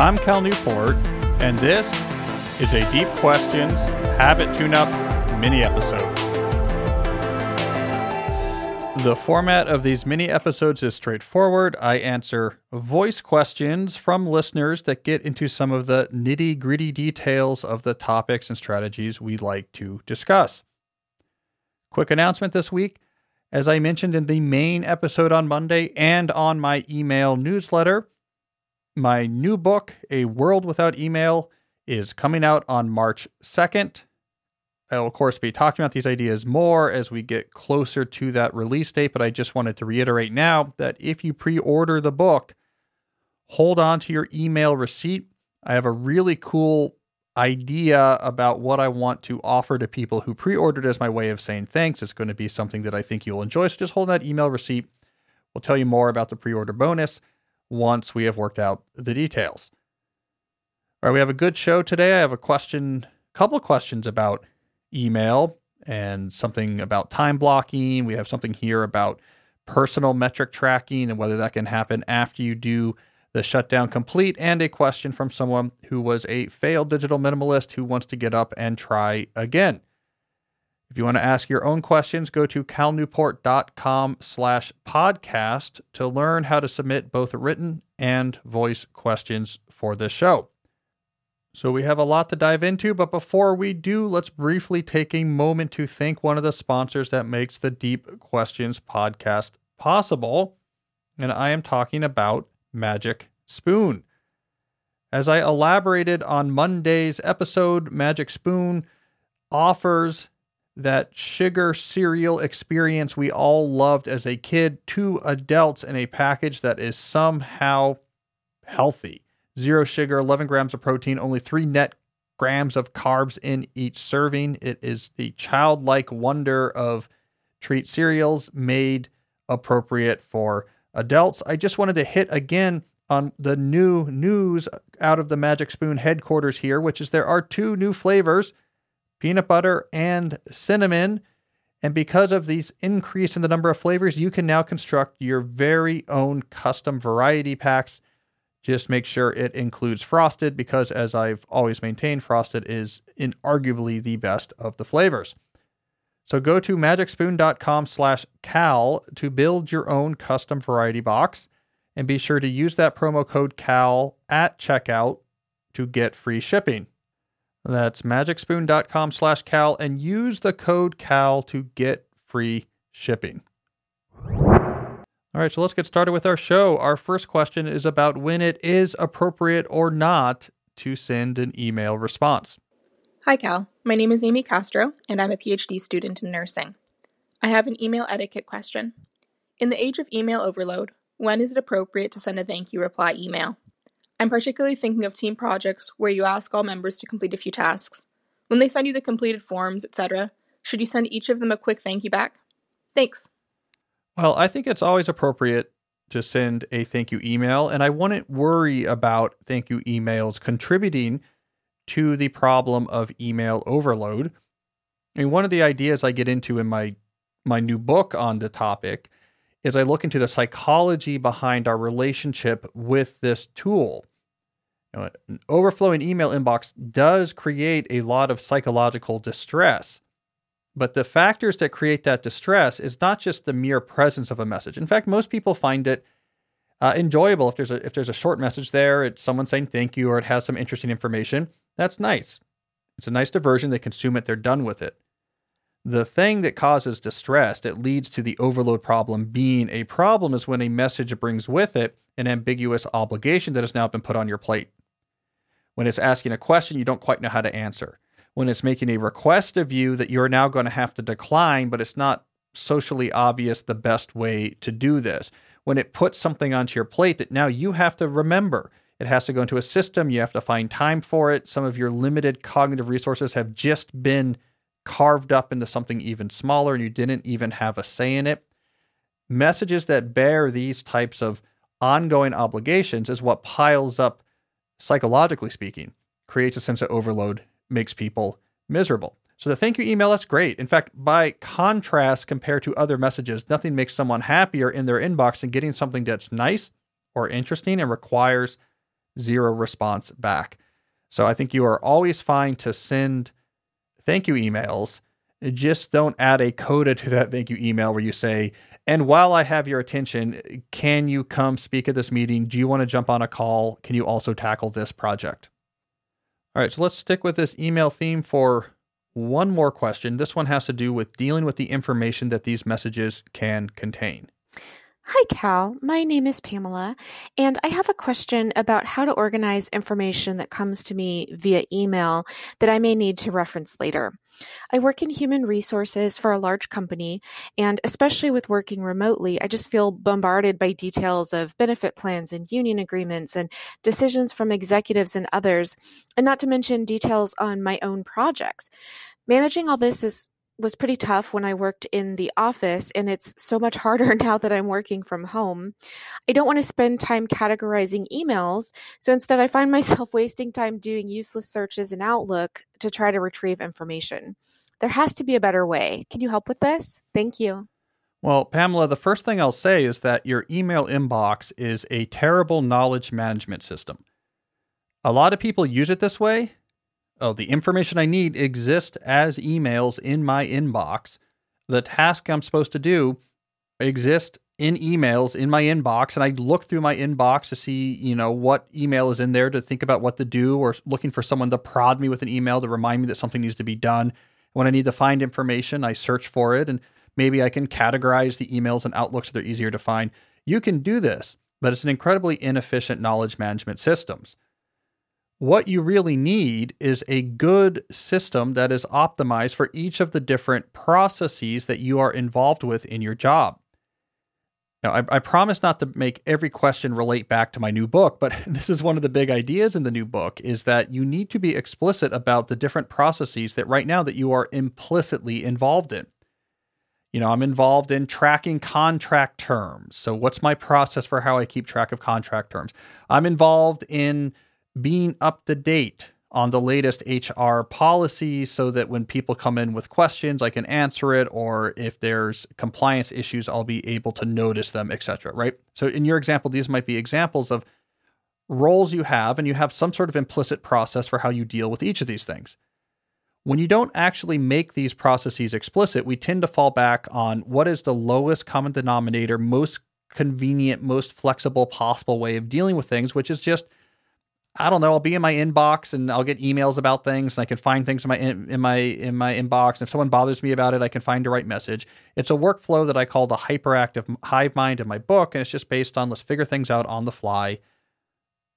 I'm Cal Newport, and this is a Deep Questions Habit Tune Up mini episode. The format of these mini episodes is straightforward. I answer voice questions from listeners that get into some of the nitty gritty details of the topics and strategies we like to discuss. Quick announcement this week. As I mentioned in the main episode on Monday and on my email newsletter, my new book, A World Without Email, is coming out on March 2nd. I'll, of course, be talking about these ideas more as we get closer to that release date, but I just wanted to reiterate now that if you pre order the book, hold on to your email receipt. I have a really cool idea about what I want to offer to people who pre ordered as my way of saying thanks. It's going to be something that I think you'll enjoy. So just hold that email receipt. We'll tell you more about the pre order bonus once we have worked out the details. All right, we have a good show today. I have a question, a couple of questions about email and something about time blocking. We have something here about personal metric tracking and whether that can happen after you do the shutdown complete, and a question from someone who was a failed digital minimalist who wants to get up and try again. If you want to ask your own questions, go to calnewport.com slash podcast to learn how to submit both written and voice questions for this show. So we have a lot to dive into, but before we do, let's briefly take a moment to thank one of the sponsors that makes the Deep Questions podcast possible. And I am talking about Magic Spoon. As I elaborated on Monday's episode, Magic Spoon offers that sugar cereal experience we all loved as a kid to adults in a package that is somehow healthy zero sugar, 11 grams of protein, only three net grams of carbs in each serving. It is the childlike wonder of treat cereals made appropriate for adults. I just wanted to hit again on the new news out of the Magic Spoon headquarters here, which is there are two new flavors peanut butter and cinnamon. And because of these increase in the number of flavors, you can now construct your very own custom variety packs just make sure it includes frosted because, as I've always maintained, frosted is inarguably the best of the flavors. So go to magicspoon.com slash cal to build your own custom variety box and be sure to use that promo code cal at checkout to get free shipping. That's magicspoon.com slash cal and use the code cal to get free shipping. All right, so let's get started with our show. Our first question is about when it is appropriate or not to send an email response. Hi, Cal. My name is Amy Castro, and I'm a PhD student in nursing. I have an email etiquette question. In the age of email overload, when is it appropriate to send a thank you reply email? I'm particularly thinking of team projects where you ask all members to complete a few tasks. When they send you the completed forms, etc., should you send each of them a quick thank you back? Thanks. Well, I think it's always appropriate to send a thank you email, and I wouldn't worry about thank you emails contributing to the problem of email overload. I mean, one of the ideas I get into in my my new book on the topic is I look into the psychology behind our relationship with this tool. You know, an overflowing email inbox does create a lot of psychological distress. But the factors that create that distress is not just the mere presence of a message. In fact, most people find it uh, enjoyable if there's a if there's a short message there, it's someone saying thank you or it has some interesting information. That's nice. It's a nice diversion. They consume it. They're done with it. The thing that causes distress that leads to the overload problem being a problem is when a message brings with it an ambiguous obligation that has now been put on your plate. When it's asking a question you don't quite know how to answer when it's making a request of you that you're now going to have to decline, but it's not socially obvious the best way to do this. When it puts something onto your plate that now you have to remember, it has to go into a system, you have to find time for it. Some of your limited cognitive resources have just been carved up into something even smaller and you didn't even have a say in it. Messages that bear these types of ongoing obligations is what piles up, psychologically speaking, creates a sense of overload makes people miserable. So the thank you email, that's great. In fact, by contrast, compared to other messages, nothing makes someone happier in their inbox than getting something that's nice or interesting and requires zero response back. So I think you are always fine to send thank you emails. Just don't add a coda to that thank you email where you say, and while I have your attention, can you come speak at this meeting? Do you want to jump on a call? Can you also tackle this project? All right, so let's stick with this email theme for one more question. This one has to do with dealing with the information that these messages can contain. Hi, Cal. My name is Pamela, and I have a question about how to organize information that comes to me via email that I may need to reference later. I work in human resources for a large company, and especially with working remotely, I just feel bombarded by details of benefit plans and union agreements and decisions from executives and others, and not to mention details on my own projects. Managing all this is was pretty tough when I worked in the office, and it's so much harder now that I'm working from home. I don't want to spend time categorizing emails, so instead I find myself wasting time doing useless searches in Outlook to try to retrieve information. There has to be a better way. Can you help with this? Thank you. Well, Pamela, the first thing I'll say is that your email inbox is a terrible knowledge management system. A lot of people use it this way, oh, the information I need exists as emails in my inbox. The task I'm supposed to do exists in emails in my inbox and I look through my inbox to see, you know, what email is in there to think about what to do or looking for someone to prod me with an email to remind me that something needs to be done. When I need to find information, I search for it and maybe I can categorize the emails and Outlook so they're easier to find. You can do this, but it's an incredibly inefficient knowledge management systems. What you really need is a good system that is optimized for each of the different processes that you are involved with in your job. Now, I, I, promise not to make every question relate back to my new book, but this is one of the big ideas in the new book is that you need to be explicit about the different processes that right now that you are implicitly involved in. You know, I'm involved in tracking contract terms. So what's my process for how I keep track of contract terms? I'm involved in being up to date on the latest HR policies so that when people come in with questions, I can answer it, or if there's compliance issues, I'll be able to notice them, etc. Right. So in your example, these might be examples of roles you have, and you have some sort of implicit process for how you deal with each of these things. When you don't actually make these processes explicit, we tend to fall back on what is the lowest common denominator, most convenient, most flexible possible way of dealing with things, which is just I don't know. I'll be in my inbox and I'll get emails about things, and I can find things in my in, in my in my inbox. And if someone bothers me about it, I can find the right message. It's a workflow that I call the hyperactive hive mind in my book, and it's just based on let's figure things out on the fly,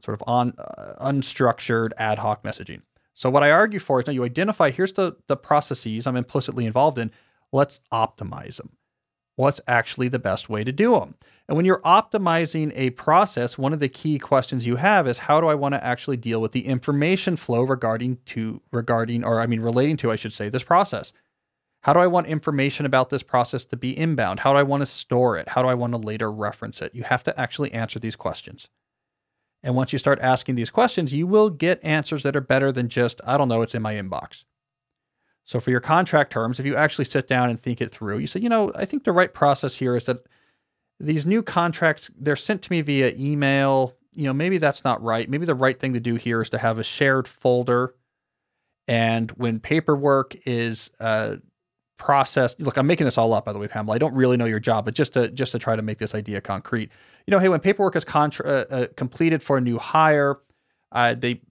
sort of on uh, unstructured ad hoc messaging. So what I argue for is now you identify here's the the processes I'm implicitly involved in. Let's optimize them. What's actually the best way to do them? And when you're optimizing a process, one of the key questions you have is how do I want to actually deal with the information flow regarding to regarding or I mean relating to I should say this process. How do I want information about this process to be inbound? How do I want to store it? How do I want to later reference it? You have to actually answer these questions. And once you start asking these questions, you will get answers that are better than just, I don't know, it's in my inbox. So for your contract terms, if you actually sit down and think it through, you say, you know, I think the right process here is that these new contracts they're sent to me via email. You know maybe that's not right. Maybe the right thing to do here is to have a shared folder. And when paperwork is uh, processed look i'm making this all up by the way pamela. I don't really know your job but just to just to try to make this idea concrete. You know hey when paperwork is contra- uh, uh, completed for a new hire uh, they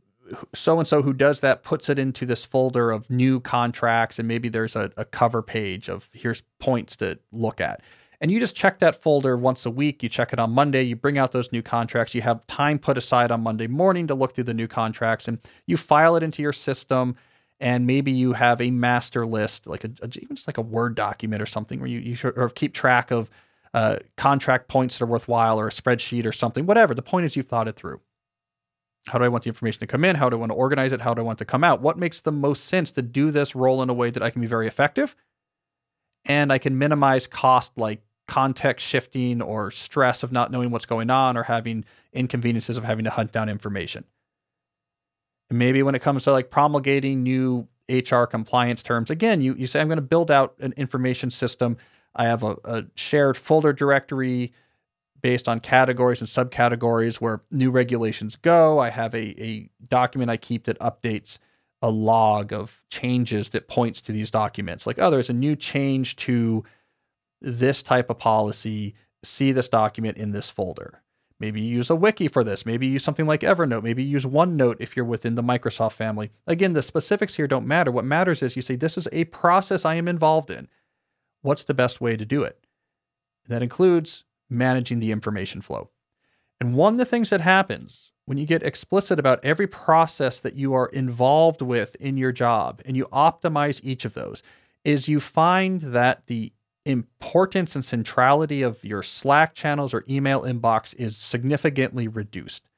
so and so who does that puts it into this folder of new contracts and maybe there's a, a cover page of here's points to look at and you just check that folder once a week. You check it on Monday, you bring out those new contracts. You have time put aside on Monday morning to look through the new contracts and you file it into your system. And maybe you have a master list, like a, a even just like a Word document or something where you, you or keep track of uh, contract points that are worthwhile or a spreadsheet or something, whatever. The point is you've thought it through. How do I want the information to come in? How do I want to organize it? How do I want to come out? What makes the most sense to do this role in a way that I can be very effective and I can minimize cost like context shifting or stress of not knowing what's going on or having inconveniences of having to hunt down information. And maybe when it comes to like promulgating new HR compliance terms, again, you, you say, I'm going to build out an information system. I have a, a shared folder directory based on categories and subcategories where new regulations go. I have a, a document I keep that updates a log of changes that points to these documents. Like, oh, there's a new change to this type of policy. See this document in this folder. Maybe you use a wiki for this. Maybe use something like Evernote. Maybe use OneNote if you're within the Microsoft family. Again, the specifics here don't matter. What matters is you say, this is a process I am involved in. What's the best way to do it? That includes managing the information flow. And one of the things that happens when you get explicit about every process that you are involved with in your job and you optimize each of those is you find that the importance and centrality of your Slack channels or email inbox is significantly reduced.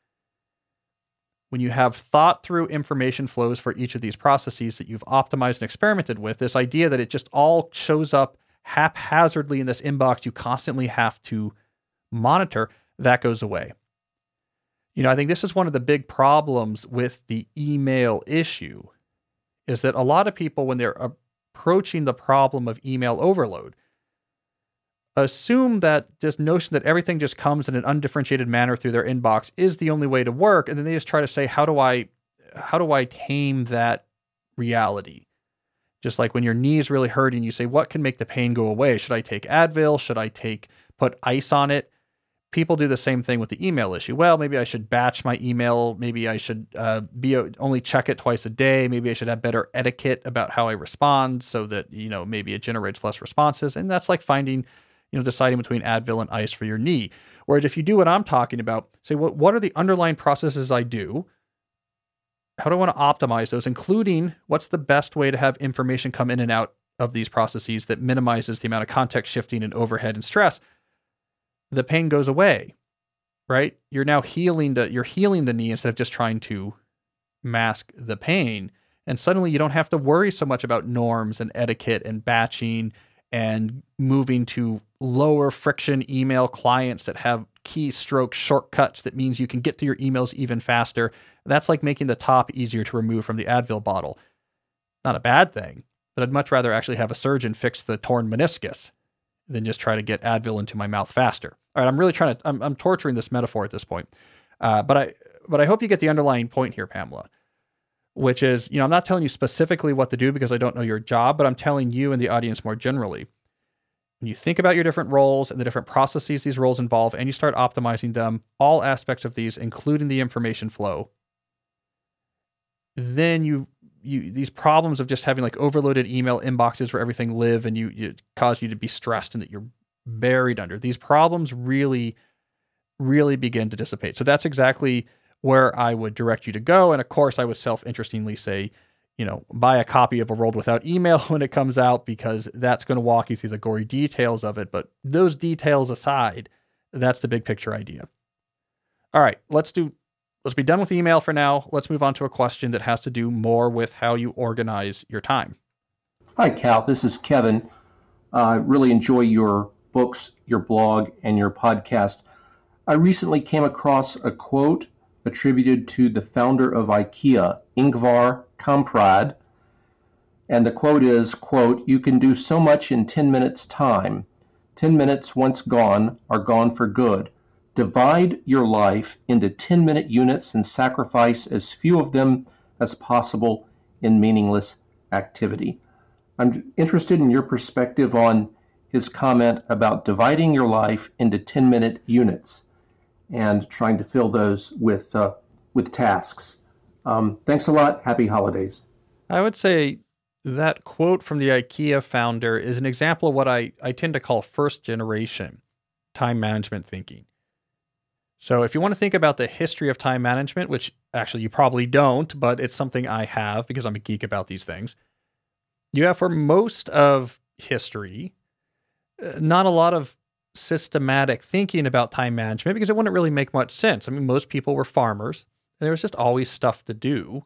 When you have thought through information flows for each of these processes that you've optimized and experimented with, this idea that it just all shows up haphazardly in this inbox you constantly have to monitor, that goes away. You know, I think this is one of the big problems with the email issue is that a lot of people, when they're approaching the problem of email overload, assume that this notion that everything just comes in an undifferentiated manner through their inbox is the only way to work and then they just try to say how do i how do i tame that reality? Just like when your knee is really hurting you say what can make the pain go away? Should i take advil? Should i take put ice on it? People do the same thing with the email issue. Well maybe i should batch my email. Maybe i should uh, be only check it twice a day. Maybe i should have better etiquette about how i respond so that you know maybe it generates less responses. And that's like finding you know, deciding between Advil and ice for your knee. Whereas if you do what I'm talking about, say, what, what are the underlying processes I do? How do I want to optimize those, including what's the best way to have information come in and out of these processes that minimizes the amount of context shifting and overhead and stress? The pain goes away, right? You're now healing the you're healing the knee instead of just trying to mask the pain. And suddenly you don't have to worry so much about norms and etiquette and batching and moving to lower friction email clients that have keystroke shortcuts that means you can get to your emails even faster. That's like making the top easier to remove from the Advil bottle. Not a bad thing, but I'd much rather actually have a surgeon fix the torn meniscus than just try to get Advil into my mouth faster. All right, I'm really trying to I'm, I'm torturing this metaphor at this point, uh, but I but I hope you get the underlying point here, Pamela which is, you know, I'm not telling you specifically what to do because I don't know your job, but I'm telling you and the audience more generally. When you think about your different roles and the different processes these roles involve, and you start optimizing them, all aspects of these, including the information flow, then you you these problems of just having like overloaded email inboxes where everything live and you, you cause you to be stressed and that you're buried under these problems really really begin to dissipate. So that's exactly where I would direct you to go. And of course, I would self interestingly say, you know, buy a copy of A World Without Email when it comes out because that's going to walk you through the gory details of it. But those details aside, that's the big picture idea. All right, let's do let's be done with email for now. Let's move on to a question that has to do more with how you organize your time. Hi, Cal. This is Kevin. I uh, really enjoy your books, your blog, and your podcast. I recently came across a quote attributed to the founder of IKEA, Ingvar Kamprad. And the quote is, quote, You can do so much in 10 minutes time. 10 minutes once gone are gone for good. Divide your life into 10 minute units and sacrifice as few of them as possible in meaningless activity. I'm interested in your perspective on his comment about dividing your life into 10 minute units and trying to fill those with uh, with tasks. Um, thanks a lot. Happy holidays. I would say that quote from the IKEA founder is an example of what I, I tend to call first generation time management thinking. So, if you want to think about the history of time management, which actually you probably don't, but it's something I have because I'm a geek about these things, you have for most of history uh, not a lot of systematic thinking about time management because it wouldn't really make much sense. I mean, most people were farmers, there was just always stuff to do.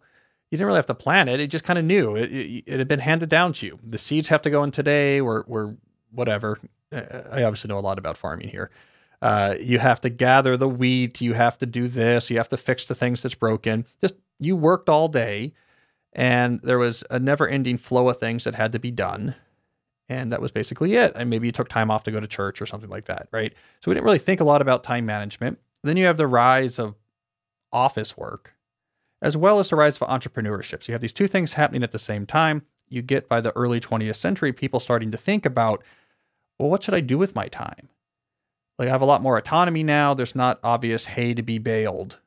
You didn't really have to plan it; it just kind of knew it, it, it. had been handed down to you. The seeds have to go in today, or or whatever. I obviously know a lot about farming here. Uh, you have to gather the wheat. You have to do this. You have to fix the things that's broken. Just you worked all day, and there was a never-ending flow of things that had to be done And that was basically it. And maybe you took time off to go to church or something like that, right? So we didn't really think a lot about time management. Then you have the rise of office work, as well as the rise of entrepreneurship. So you have these two things happening at the same time. You get by the early 20th century people starting to think about, well, what should I do with my time? Like I have a lot more autonomy now. There's not obvious hay to be baled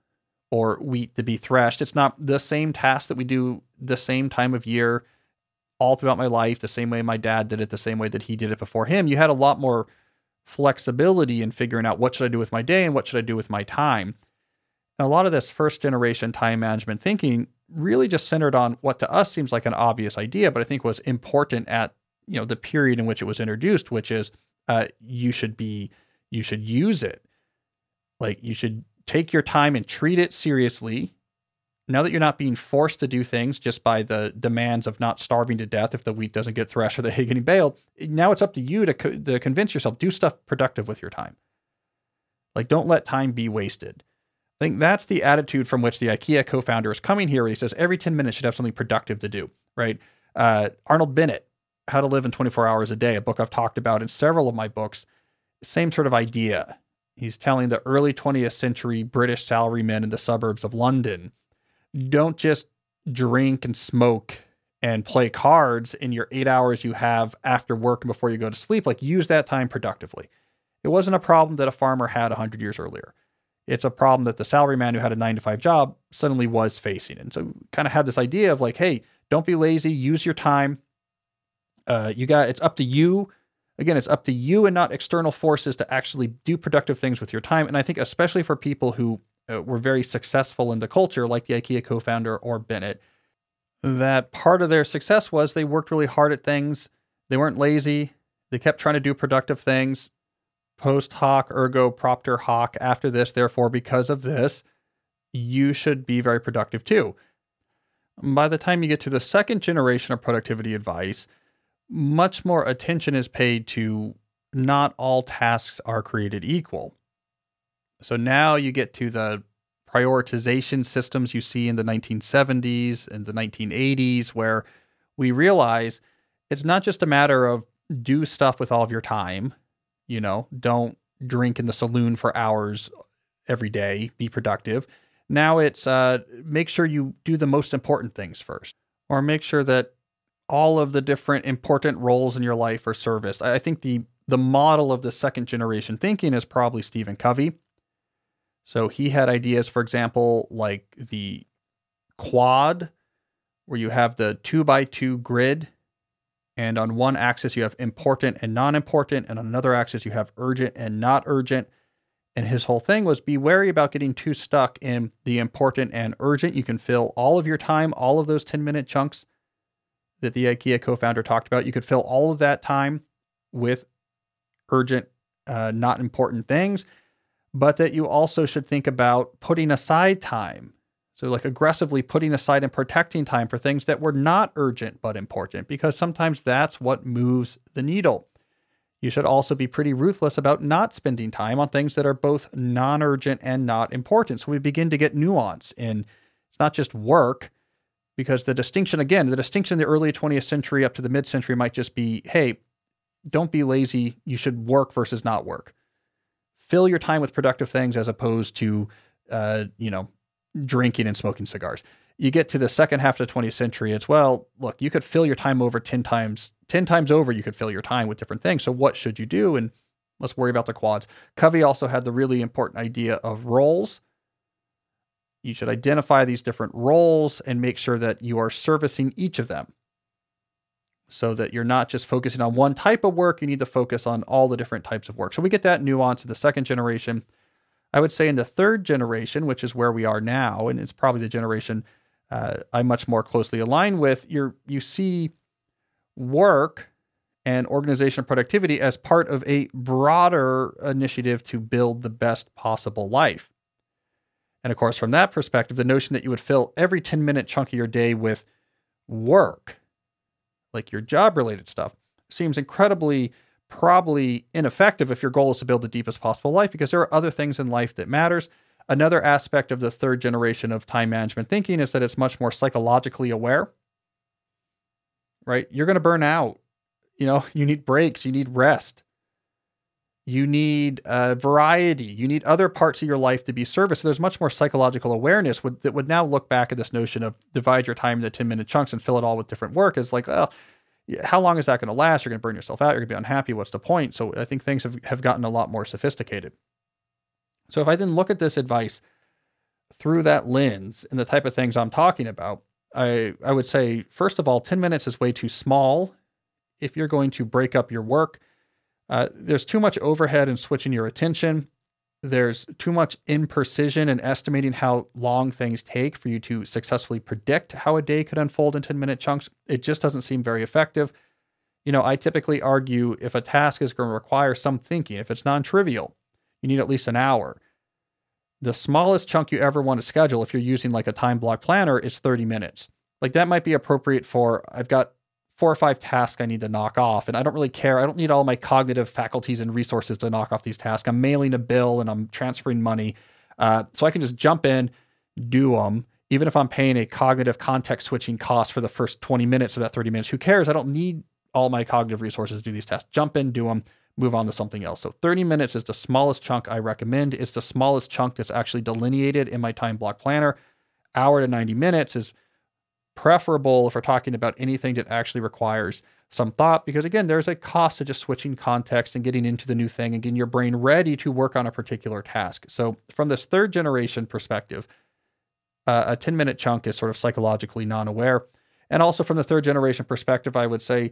or wheat to be threshed. It's not the same task that we do the same time of year all throughout my life, the same way my dad did it, the same way that he did it before him. You had a lot more flexibility in figuring out what should I do with my day and what should I do with my time. And a lot of this first generation time management thinking really just centered on what to us seems like an obvious idea, but I think was important at you know the period in which it was introduced, which is uh, you should be you should use it. Like you should take your time and treat it seriously. Now that you're not being forced to do things just by the demands of not starving to death if the wheat doesn't get threshed or the hay getting baled, now it's up to you to, co- to convince yourself do stuff productive with your time. Like don't let time be wasted. I think that's the attitude from which the IKEA co-founder is coming here. He says every 10 minutes should have something productive to do, right? Uh, Arnold Bennett, How to Live in 24 Hours a Day, a book I've talked about in several of my books. Same sort of idea. He's telling the early 20th century British salarymen in the suburbs of London don't just drink and smoke and play cards in your eight hours you have after work and before you go to sleep. Like, use that time productively. It wasn't a problem that a farmer had 100 years earlier. It's a problem that the salaryman who had a nine to five job suddenly was facing. And so, kind of had this idea of like, hey, don't be lazy, use your time. Uh, you got it's up to you again, it's up to you and not external forces to actually do productive things with your time. And I think, especially for people who uh, were very successful in the culture, like the IKEA co founder or Bennett, that part of their success was they worked really hard at things. They weren't lazy. They kept trying to do productive things. Post hoc, ergo propter hoc. After this, therefore, because of this, you should be very productive too. By the time you get to the second generation of productivity advice, much more attention is paid to not all tasks are created equal. So now you get to the prioritization systems you see in the 1970s and the 1980s, where we realize it's not just a matter of do stuff with all of your time, you know, don't drink in the saloon for hours every day, be productive. Now it's uh, make sure you do the most important things first, or make sure that all of the different important roles in your life are serviced. I think the the model of the second generation thinking is probably Stephen Covey. So he had ideas, for example, like the quad, where you have the two by two grid, and on one axis you have important and non important, and on another axis you have urgent and not urgent. And his whole thing was be wary about getting too stuck in the important and urgent. You can fill all of your time, all of those 10 minute chunks that the IKEA co founder talked about. You could fill all of that time with urgent, uh, not important things, but that you also should think about putting aside time. So, like aggressively putting aside and protecting time for things that were not urgent but important, because sometimes that's what moves the needle. You should also be pretty ruthless about not spending time on things that are both non urgent and not important. So, we begin to get nuance in it's not just work, because the distinction again the distinction in the early 20th century up to the mid century might just be hey don't be lazy you should work versus not work fill your time with productive things as opposed to uh, you know drinking and smoking cigars you get to the second half of the 20th century it's well look you could fill your time over 10 times 10 times over you could fill your time with different things so what should you do and let's worry about the quads covey also had the really important idea of roles you should identify these different roles and make sure that you are servicing each of them so that you're not just focusing on one type of work. You need to focus on all the different types of work. So we get that nuance in the second generation. I would say in the third generation, which is where we are now, and it's probably the generation uh, I much more closely align with, you you see work and organizational productivity as part of a broader initiative to build the best possible life. And of course, from that perspective, the notion that you would fill every 10 minute chunk of your day with work, like your job related stuff, seems incredibly probably ineffective if your goal is to build the deepest possible life because there are other things in life that matters. Another aspect of the third generation of time management thinking is that it's much more psychologically aware. Right? You're going to burn out You know, you need breaks, you need rest. You need uh, variety. You need other parts of your life to be serviced. So there's much more psychological awareness would, that would now look back at this notion of divide your time into 10 minute chunks and fill it all with different work. Is like, well, how long is that going to last? You're going to burn yourself out. You're going to be unhappy. What's the point? So I think things have, have gotten a lot more sophisticated. So if I then look at this advice through that lens and the type of things I'm talking about, I, I would say, first of all, 10 minutes is way too small if you're going to break up your work. Uh, there's too much overhead in switching your attention. There's too much imprecision in estimating how long things take for you to successfully predict how a day could unfold in 10 minute chunks. It just doesn't seem very effective. You know, I typically argue if a task is going to require some thinking, if it's non trivial, you need at least an hour. The smallest chunk you ever want to schedule, if you're using like a time block planner, is 30 minutes. Like that might be appropriate for, I've got four or five tasks I need to knock off. And I don't really care. I don't need all my cognitive faculties and resources to knock off these tasks. I'm mailing a bill and I'm transferring money. Uh, so I can just jump in, do them. Even if I'm paying a cognitive context switching cost for the first 20 minutes of that 30 minutes, who cares? I don't need all my cognitive resources to do these tasks. Jump in, do them, move on to something else. So 30 minutes is the smallest chunk I recommend. It's the smallest chunk that's actually delineated in my time block planner. Hour to 90 minutes is preferable if we're talking about anything that actually requires some thought because again there's a cost to just switching context and getting into the new thing and getting your brain ready to work on a particular task. So from this third generation perspective uh, a 10 minute chunk is sort of psychologically non-aware. And also from the third generation perspective i would say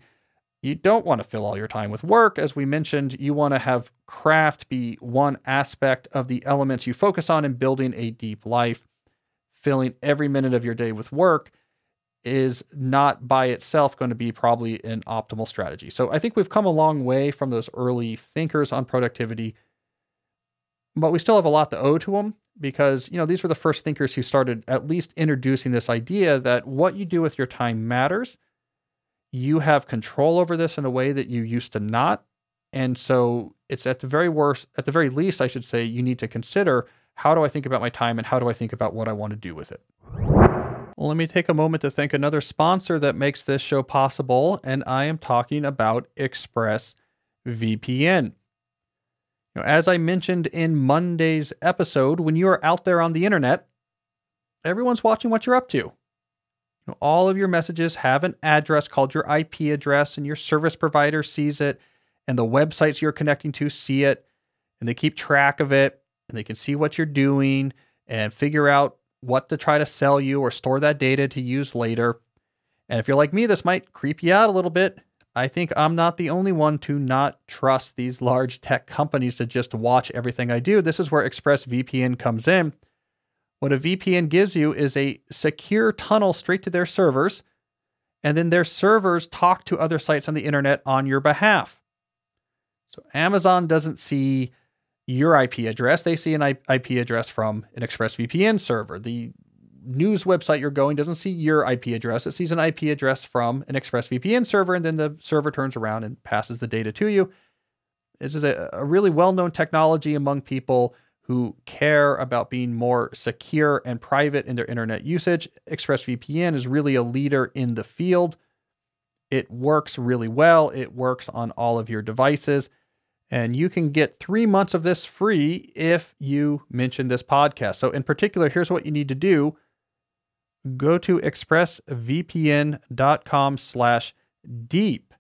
you don't want to fill all your time with work. As we mentioned you want to have craft be one aspect of the elements you focus on in building a deep life filling every minute of your day with work is not by itself going to be probably an optimal strategy. So I think we've come a long way from those early thinkers on productivity, but we still have a lot to owe to them because, you know, these were the first thinkers who started at least introducing this idea that what you do with your time matters. You have control over this in a way that you used to not. And so it's at the very worst, at the very least, I should say, you need to consider how do I think about my time and how do I think about what I want to do with it. Well, let me take a moment to thank another sponsor that makes this show possible, and I am talking about ExpressVPN. Now, as I mentioned in Monday's episode, when you are out there on the internet, everyone's watching what you're up to. You all of your messages have an address called your IP address, and your service provider sees it, and the websites you're connecting to see it, and they keep track of it, and they can see what you're doing and figure out what to try to sell you or store that data to use later. And if you're like me, this might creep you out a little bit. I think I'm not the only one to not trust these large tech companies to just watch everything I do. This is where ExpressVPN comes in. What a VPN gives you is a secure tunnel straight to their servers, and then their servers talk to other sites on the internet on your behalf. So Amazon doesn't see your IP address. They see an IP address from an ExpressVPN server. The news website you're going doesn't see your IP address. It sees an IP address from an ExpressVPN server, and then the server turns around and passes the data to you. This is a, a really well known technology among people who care about being more secure and private in their internet usage. ExpressVPN is really a leader in the field. It works really well, it works on all of your devices. And you can get three months of this free if you mention this podcast. So, in particular, here's what you need to do go to expressvpn.com slash deep.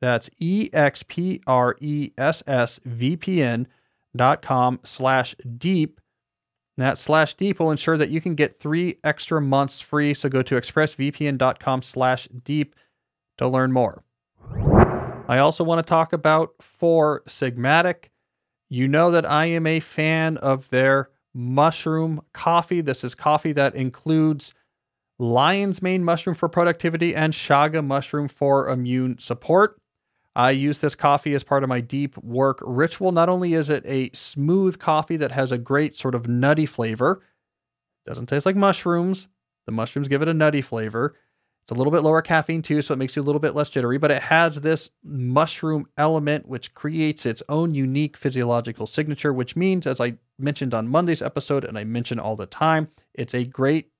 That's E X P R E S S VPN dot com slash deep. That slash deep will ensure that you can get three extra months free. So go to expressvpn.com slash deep to learn more. I also want to talk about Four Sigmatic. You know that I am a fan of their mushroom coffee. This is coffee that includes lion's mane mushroom for productivity and chaga mushroom for immune support. I use this coffee as part of my deep work ritual. Not only is it a smooth coffee that has a great sort of nutty flavor, doesn't taste like mushrooms. The mushrooms give it a nutty flavor. It's a little bit lower caffeine too, so it makes you a little bit less jittery, but it has this mushroom element which creates its own unique physiological signature, which means, as I mentioned on Monday's episode, and I mention all the time, it's a great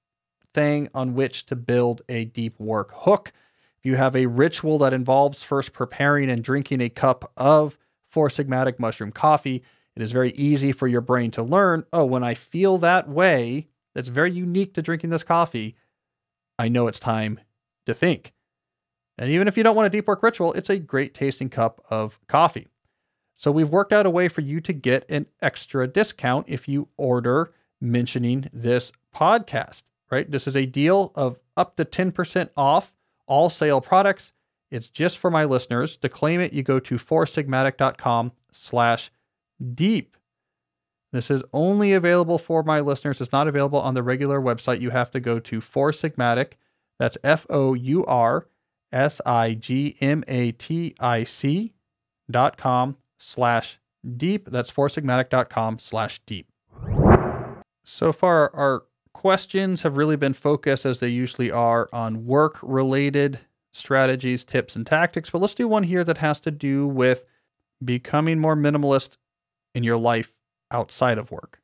thing on which to build a deep work hook. If you have a ritual that involves first preparing and drinking a cup of Four Sigmatic mushroom coffee, it is very easy for your brain to learn oh, when I feel that way, that's very unique to drinking this coffee, I know it's time to think. And even if you don't want a deep work ritual, it's a great tasting cup of coffee. So we've worked out a way for you to get an extra discount if you order mentioning this podcast, right? This is a deal of up to 10% off all sale products. It's just for my listeners. To claim it, you go to foursigmatic.com slash deep. This is only available for my listeners. It's not available on the regular website. You have to go to Four Sigmatic. That's F O U R S I G M A T I C dot com slash deep. That's foursigmatic.com slash deep. So far, our questions have really been focused, as they usually are, on work related strategies, tips, and tactics. But let's do one here that has to do with becoming more minimalist in your life outside of work?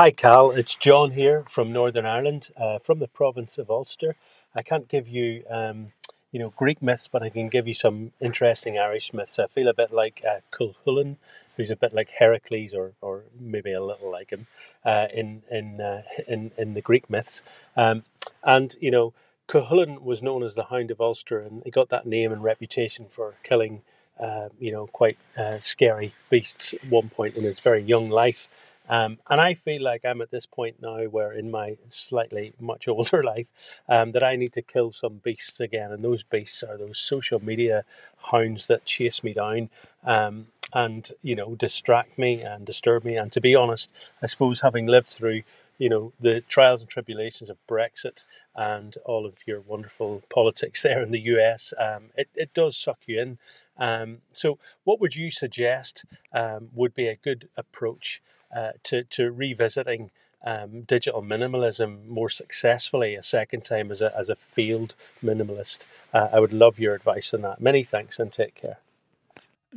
Hi, Cal. It's John here from Northern Ireland, uh, from the province of Ulster. I can't give you, um, you know, Greek myths, but I can give you some interesting Irish myths. I feel a bit like uh, Cuchulainn, who's a bit like Heracles, or, or maybe a little like him, uh, in in, uh, in in the Greek myths. Um, and you know, Cuchulainn was known as the Hound of Ulster, and he got that name and reputation for killing uh, you know, quite uh, scary beasts at one point in its very young life. Um, and I feel like I'm at this point now where in my slightly much older life um, that I need to kill some beasts again. And those beasts are those social media hounds that chase me down um, and, you know, distract me and disturb me. And to be honest, I suppose having lived through, you know, the trials and tribulations of Brexit and all of your wonderful politics there in the US, um, it, it does suck you in. Um, so, what would you suggest um, would be a good approach uh, to, to revisiting um, digital minimalism more successfully a second time as a, as a field minimalist? Uh, I would love your advice on that. Many thanks and take care.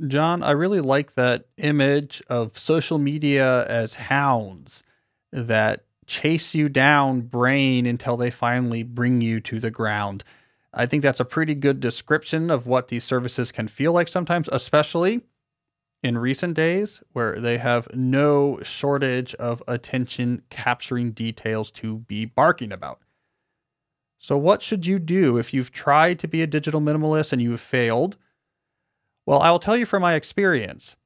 John, I really like that image of social media as hounds that chase you down brain until they finally bring you to the ground. I think that's a pretty good description of what these services can feel like sometimes, especially in recent days where they have no shortage of attention capturing details to be barking about. So, what should you do if you've tried to be a digital minimalist and you've failed? Well, I will tell you from my experience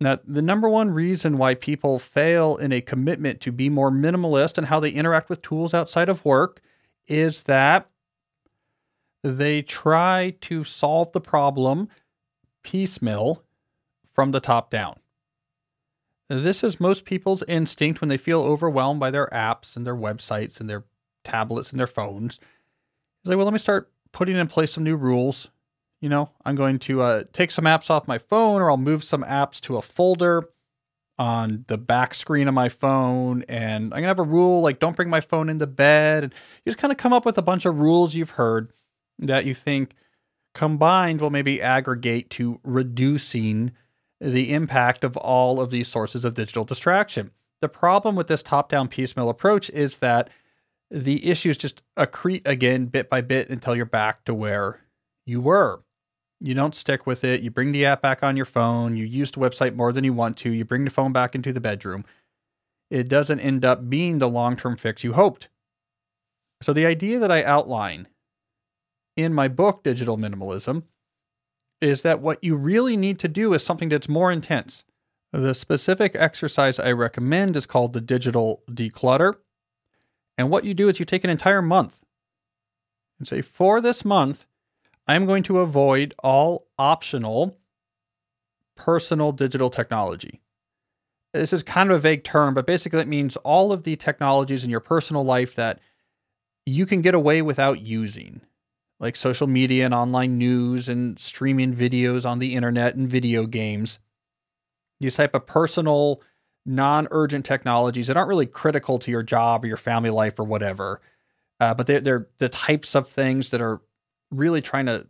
that the number one reason why people fail in a commitment to be more minimalist and how they interact with tools outside of work is that they try to solve the problem piecemeal from the top down. This is most people's instinct when they feel overwhelmed by their apps and their websites and their tablets and their phones. It's like, well, let me start putting in place some new rules. You know, I'm going to uh, take some apps off my phone or I'll move some apps to a folder on the back screen of my phone. And I'm going to have a rule like don't bring my phone into bed. And you just kind of come up with a bunch of rules you've heard that you think combined will maybe aggregate to reducing the impact of all of these sources of digital distraction. The problem with this top down piecemeal approach is that the issues just accrete again bit by bit until you're back to where you were. You don't stick with it. You bring the app back on your phone. You use the website more than you want to. You bring the phone back into the bedroom. It doesn't end up being the long term fix you hoped. So, the idea that I outline in my book, Digital Minimalism, is that what you really need to do is something that's more intense. The specific exercise I recommend is called the digital declutter. And what you do is you take an entire month and say, for this month, I'm going to avoid all optional personal digital technology. This is kind of a vague term, but basically it means all of the technologies in your personal life that you can get away without using like social media and online news and streaming videos on the internet and video games. These type of personal, non-urgent technologies that aren't really critical to your job or your family life or whatever, uh, but they're, they're the types of things that are really trying to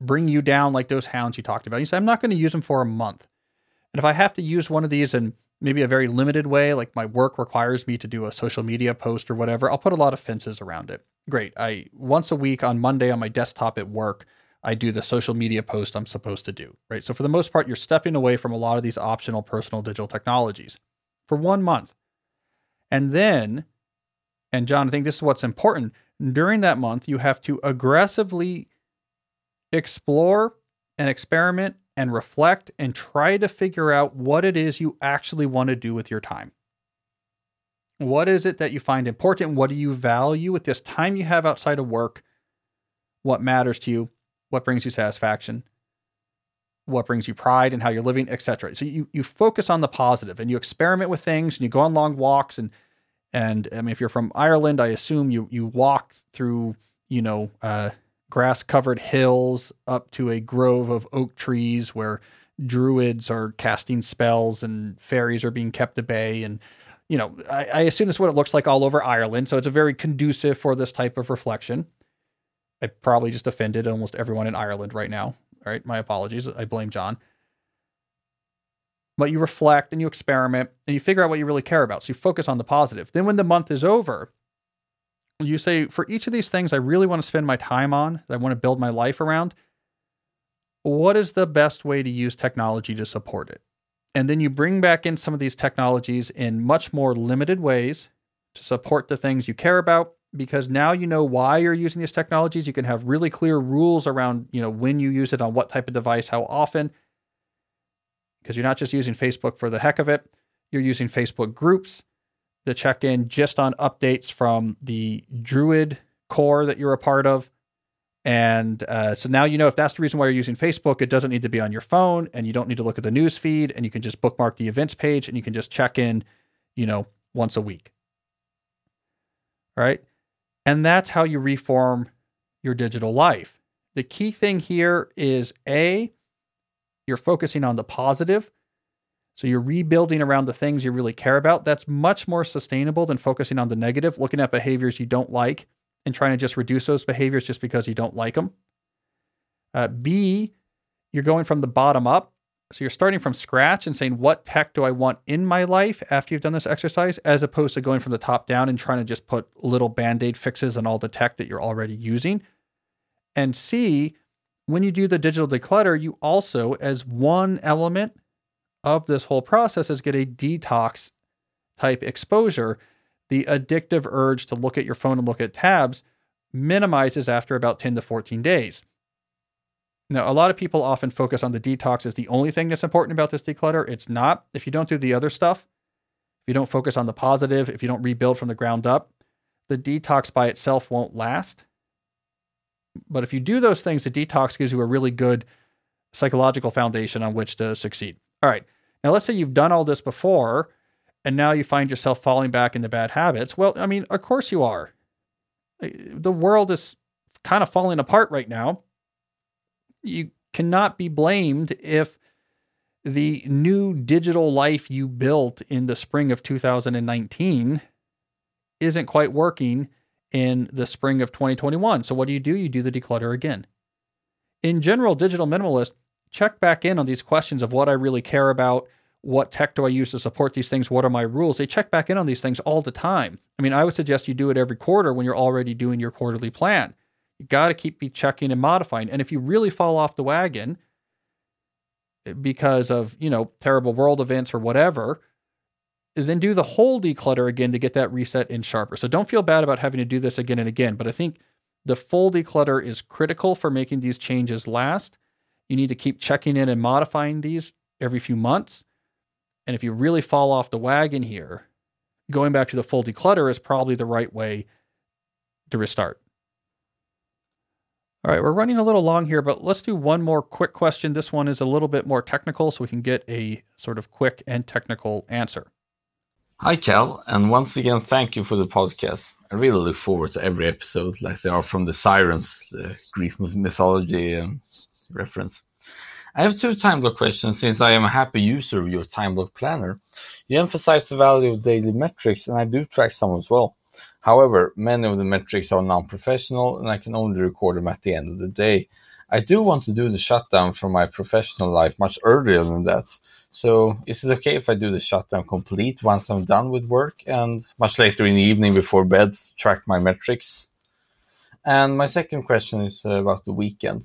bring you down, like those hounds you talked about. You say, I'm not going to use them for a month, and if I have to use one of these and maybe a very limited way, like my work requires me to do a social media post or whatever, I'll put a lot of fences around it. Great. I once a week on Monday on my desktop at work, I do the social media post I'm supposed to do, right? So for the most part, you're stepping away from a lot of these optional personal digital technologies for one month. And then, and John, I think this is what's important. During that month, you have to aggressively explore and experiment and reflect and try to figure out what it is you actually want to do with your time. What is it that you find important? What do you value with this time you have outside of work? What matters to you? What brings you satisfaction? What brings you pride and how you're living, etc. So you, you focus on the positive and you experiment with things and you go on long walks and and I mean if you're from Ireland, I assume you you walk through, you know, uh, grass covered hills up to a grove of oak trees where druids are casting spells and fairies are being kept at bay. And, you know, I, I assume that's what it looks like all over Ireland. So it's a very conducive for this type of reflection. I probably just offended almost everyone in Ireland right now. All right. My apologies. I blame John. But you reflect and you experiment and you figure out what you really care about. So you focus on the positive. Then when the month is over, you say, for each of these things I really want to spend my time on, that I want to build my life around, what is the best way to use technology to support it? And then you bring back in some of these technologies in much more limited ways to support the things you care about because now you know why you're using these technologies. You can have really clear rules around, you know, when you use it on what type of device, how often. Because you're not just using Facebook for the heck of it. You're using Facebook groups to check in just on updates from the Druid core that you're a part of. And uh, so now you know if that's the reason why you're using Facebook, it doesn't need to be on your phone and you don't need to look at the news feed and you can just bookmark the events page and you can just check in, you know, once a week. All right. And that's how you reform your digital life. The key thing here is A, you're focusing on the positive so you're rebuilding around the things you really care about. That's much more sustainable than focusing on the negative, looking at behaviors you don't like and trying to just reduce those behaviors just because you don't like them. Uh, B, you're going from the bottom up. So you're starting from scratch and saying, what tech do I want in my life after you've done this exercise, as opposed to going from the top down and trying to just put little band aid fixes on all the tech that you're already using. And C, when you do the digital declutter, you also, as one element, of this whole process is get a detox type exposure. The addictive urge to look at your phone and look at tabs minimizes after about 10 to 14 days. Now, a lot of people often focus on the detox as the only thing that's important about this declutter. It's not. If you don't do the other stuff, if you don't focus on the positive, if you don't rebuild from the ground up, the detox by itself won't last. But if you do those things, the detox gives you a really good psychological foundation on which to succeed. All right. Now, let's say you've done all this before and now you find yourself falling back into bad habits. Well, I mean, of course you are. The world is kind of falling apart right now. You cannot be blamed if the new digital life you built in the spring of 2019 isn't quite working in the spring of 2021. So, what do you do? You do the declutter again. In general, digital minimalist check back in on these questions of what I really care about. What tech do I use to support these things? What are my rules? They check back in on these things all the time. I mean, I would suggest you do it every quarter when you're already doing your quarterly plan. You got to keep be checking and modifying. And if you really fall off the wagon eh, because of, you know, terrible world events or whatever, then do the whole declutter again to get that reset in sharper. So don't feel bad about having to do this again and again. But I think the full declutter is critical for making these changes last. You need to keep checking in and modifying these every few months. And if you really fall off the wagon here, going back to the full declutter is probably the right way to restart. All right, we're running a little long here, but let's do one more quick question. This one is a little bit more technical, so we can get a sort of quick and technical answer. Hi, Cal, and once again, thank you for the podcast. I really look forward to every episode, like they are from the Sirens, the Greek mythology um, reference. I have two time block questions since I am a happy user of your time block planner. You emphasize the value of daily metrics, and I do track some as well. However, many of the metrics are non-professional, and I can only record them at the end of the day. I do want to do the shutdown from my professional life much earlier than that. So is it okay if I do the shutdown complete once I'm done with work and much later in the evening before bed track my metrics? And my second question is about the weekend.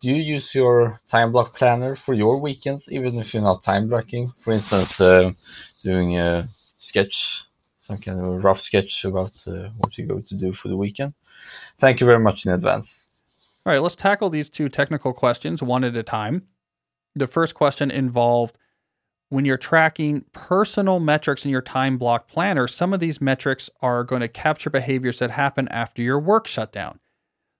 Do you use your time block planner for your weekends, even if you're not time blocking? For instance, uh, doing a sketch, some kind of rough sketch about uh, what you're going to do for the weekend. Thank you very much in advance. All right, let's tackle these two technical questions one at a time. The first question involved when you're tracking personal metrics in your time block planner, some of these metrics are going to capture behaviors that happen after your work shutdown.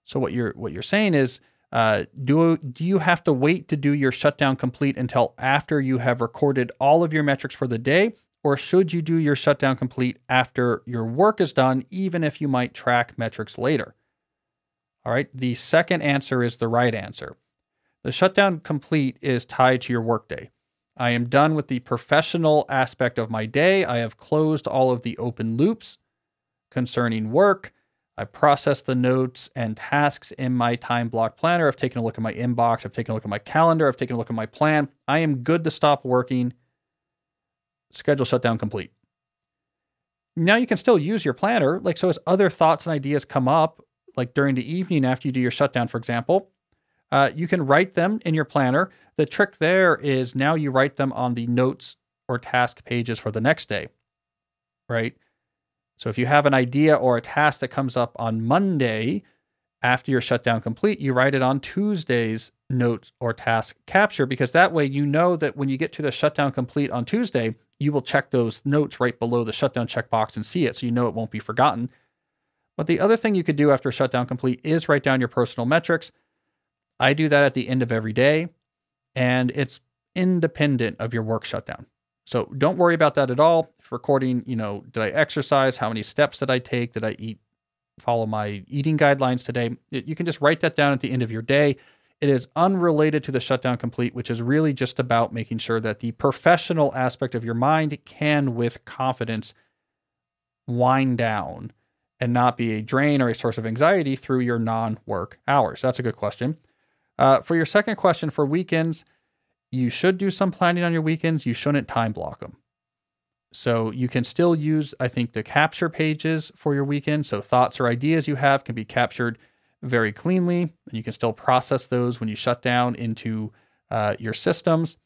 So what you're what you're saying is, uh, do do you have to wait to do your shutdown complete until after you have recorded all of your metrics for the day, or should you do your shutdown complete after your work is done, even if you might track metrics later? All right. The second answer is the right answer. The shutdown complete is tied to your workday. I am done with the professional aspect of my day. I have closed all of the open loops concerning work. I've processed the notes and tasks in my time block planner. I've taken a look at my inbox. I've taken a look at my calendar. I've taken a look at my plan. I am good to stop working. Schedule shutdown complete. Now you can still use your planner. Like, so as other thoughts and ideas come up, like during the evening after you do your shutdown, for example, uh, you can write them in your planner. The trick there is now you write them on the notes or task pages for the next day, right? So if you have an idea or a task that comes up on Monday after your shutdown complete, you write it on Tuesday's notes or task capture because that way you know that when you get to the shutdown complete on Tuesday, you will check those notes right below the shutdown checkbox and see it so you know it won't be forgotten. But the other thing you could do after shutdown complete is write down your personal metrics I do that at the end of every day, and it's independent of your work shutdown. So don't worry about that at all. recording, you know, did I exercise? How many steps did I take? Did I eat? Follow my eating guidelines today. You can just write that down at the end of your day. It is unrelated to the shutdown complete, which is really just about making sure that the professional aspect of your mind can, with confidence, wind down and not be a drain or a source of anxiety through your non work hours. That's a good question. Uh, for your second question, for weekends, you should do some planning on your weekends. You shouldn't time block them. So you can still use, I think, the capture pages for your weekend. So thoughts or ideas you have can be captured very cleanly, and you can still process those when you shut down into uh, your systems.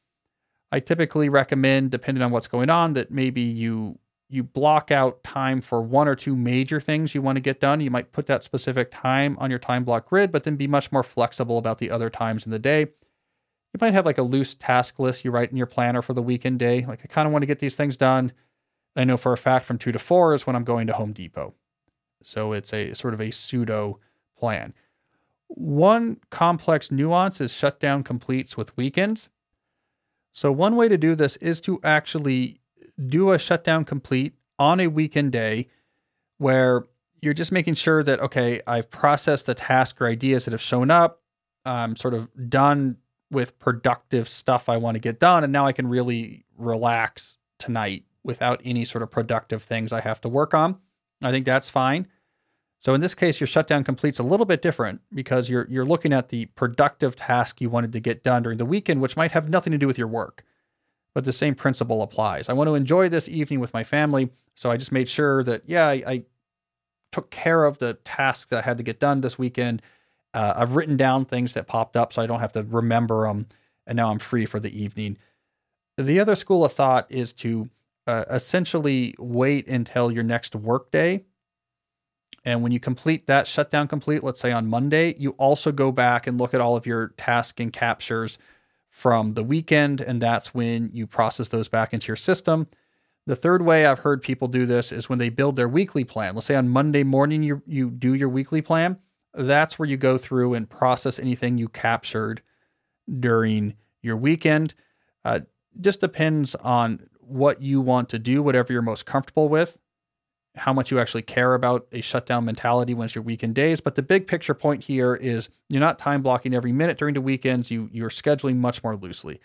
I typically recommend, depending on what's going on, that maybe you you block out time for one or two major things you want to get done. You might put that specific time on your time block grid, but then be much more flexible about the other times in the day. You might have like a loose task list you write in your planner for the weekend day. Like, I kind of want to get these things done. I know for a fact from two to four is when I'm going to Home Depot. So it's a sort of a pseudo plan. One complex nuance is shutdown completes with weekends. So, one way to do this is to actually do a shutdown complete on a weekend day where you're just making sure that, okay, I've processed the task or ideas that have shown up. I'm sort of done with productive stuff I want to get done. And now I can really relax tonight without any sort of productive things I have to work on. I think that's fine. So in this case, your shutdown completes a little bit different because you're you're looking at the productive task you wanted to get done during the weekend, which might have nothing to do with your work but the same principle applies. I want to enjoy this evening with my family, so I just made sure that, yeah, I, I took care of the tasks that I had to get done this weekend. Uh, I've written down things that popped up so I don't have to remember them, and now I'm free for the evening. The other school of thought is to uh, essentially wait until your next workday. And when you complete that shutdown complete, let's say on Monday, you also go back and look at all of your task and captures from the weekend, and that's when you process those back into your system. The third way I've heard people do this is when they build their weekly plan. Let's say on Monday morning you you do your weekly plan. That's where you go through and process anything you captured during your weekend. Uh, just depends on what you want to do, whatever you're most comfortable with how much you actually care about a shutdown mentality when it's your weekend days. But the big picture point here is you're not time blocking every minute during the weekends. You you're scheduling much more loosely.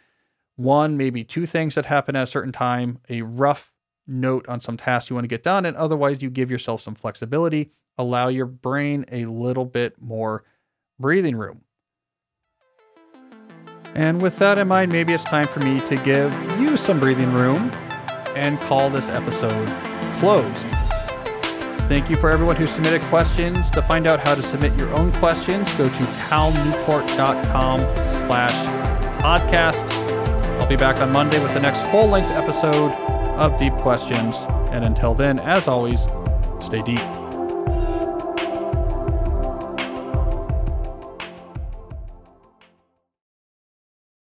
One, maybe two things that happen at a certain time, a rough note on some tasks you want to get done, and otherwise you give yourself some flexibility, allow your brain a little bit more breathing room. And with that in mind, maybe it's time for me to give you some breathing room and call this episode closed. Thank you for everyone who submitted questions. To find out how to submit your own questions, go to calnewport.com slash podcast. I'll be back on Monday with the next full-length episode of Deep Questions. And until then, as always, stay deep.